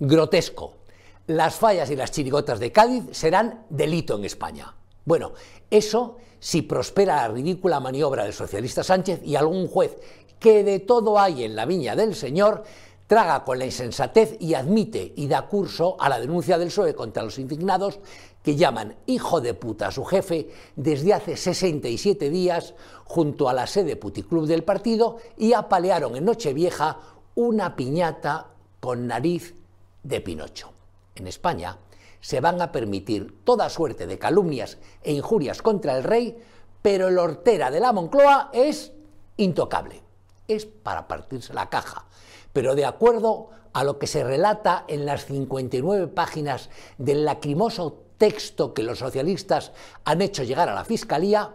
Grotesco. Las fallas y las chirigotas de Cádiz serán delito en España. Bueno, eso si prospera la ridícula maniobra del socialista Sánchez y algún juez que de todo hay en la viña del señor traga con la insensatez y admite y da curso a la denuncia del PSOE contra los indignados que llaman hijo de puta a su jefe desde hace 67 días junto a la sede puticlub del partido y apalearon en Nochevieja una piñata con nariz de Pinocho. En España se van a permitir toda suerte de calumnias e injurias contra el rey, pero el hortera de la Moncloa es intocable. Es para partirse la caja pero de acuerdo a lo que se relata en las 59 páginas del lacrimoso texto que los socialistas han hecho llegar a la Fiscalía,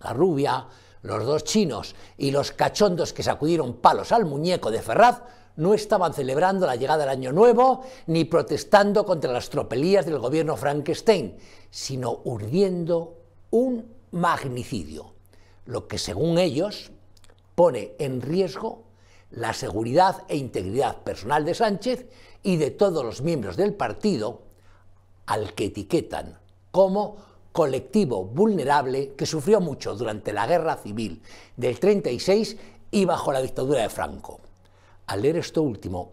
la rubia, los dos chinos y los cachondos que sacudieron palos al muñeco de Ferraz no estaban celebrando la llegada del Año Nuevo ni protestando contra las tropelías del gobierno Frankenstein, sino urdiendo un magnicidio, lo que según ellos pone en riesgo la seguridad e integridad personal de Sánchez y de todos los miembros del partido, al que etiquetan como colectivo vulnerable que sufrió mucho durante la guerra civil del 36 y bajo la dictadura de Franco. Al leer esto último,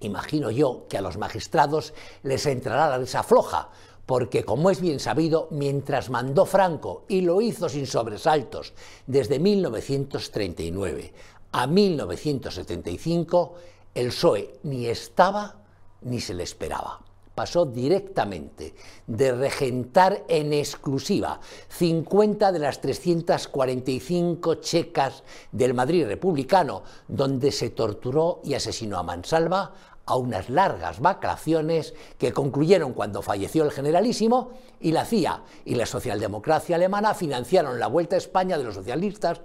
imagino yo que a los magistrados les entrará la risa floja, porque como es bien sabido, mientras mandó Franco, y lo hizo sin sobresaltos desde 1939 a 1975 el PSOE ni estaba ni se le esperaba. Pasó directamente de regentar en exclusiva 50 de las 345 checas del Madrid republicano, donde se torturó y asesinó a mansalva, a unas largas vacaciones que concluyeron cuando falleció el generalísimo y la CIA y la socialdemocracia alemana financiaron la vuelta a España de los socialistas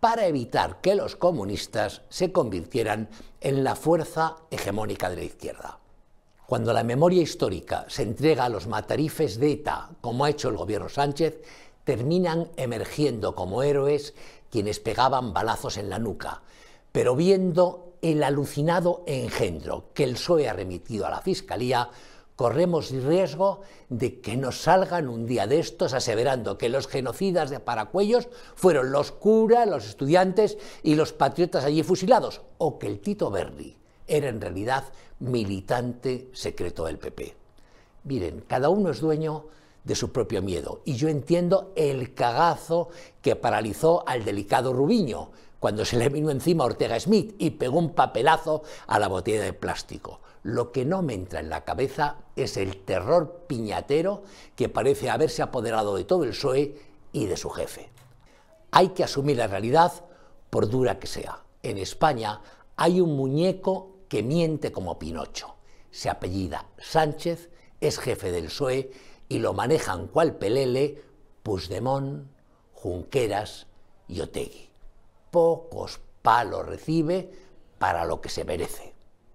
para evitar que los comunistas se convirtieran en la fuerza hegemónica de la izquierda. Cuando la memoria histórica se entrega a los matarifes de ETA, como ha hecho el gobierno Sánchez, terminan emergiendo como héroes quienes pegaban balazos en la nuca, pero viendo el alucinado engendro que el PSOE ha remitido a la Fiscalía, corremos riesgo de que nos salgan un día de estos aseverando que los genocidas de Paracuellos fueron los curas, los estudiantes y los patriotas allí fusilados, o que el Tito Berri era en realidad militante secreto del PP. Miren, cada uno es dueño de su propio miedo, y yo entiendo el cagazo que paralizó al delicado Rubiño cuando se le vino encima Ortega Smith y pegó un papelazo a la botella de plástico. Lo que no me entra en la cabeza es el terror piñatero que parece haberse apoderado de todo el PSOE y de su jefe. Hay que asumir la realidad por dura que sea. En España hay un muñeco que miente como Pinocho. Se apellida Sánchez, es jefe del PSOE y lo manejan cual pelele Puigdemont, Junqueras y Otegui. Pocos palos recibe para lo que se merece.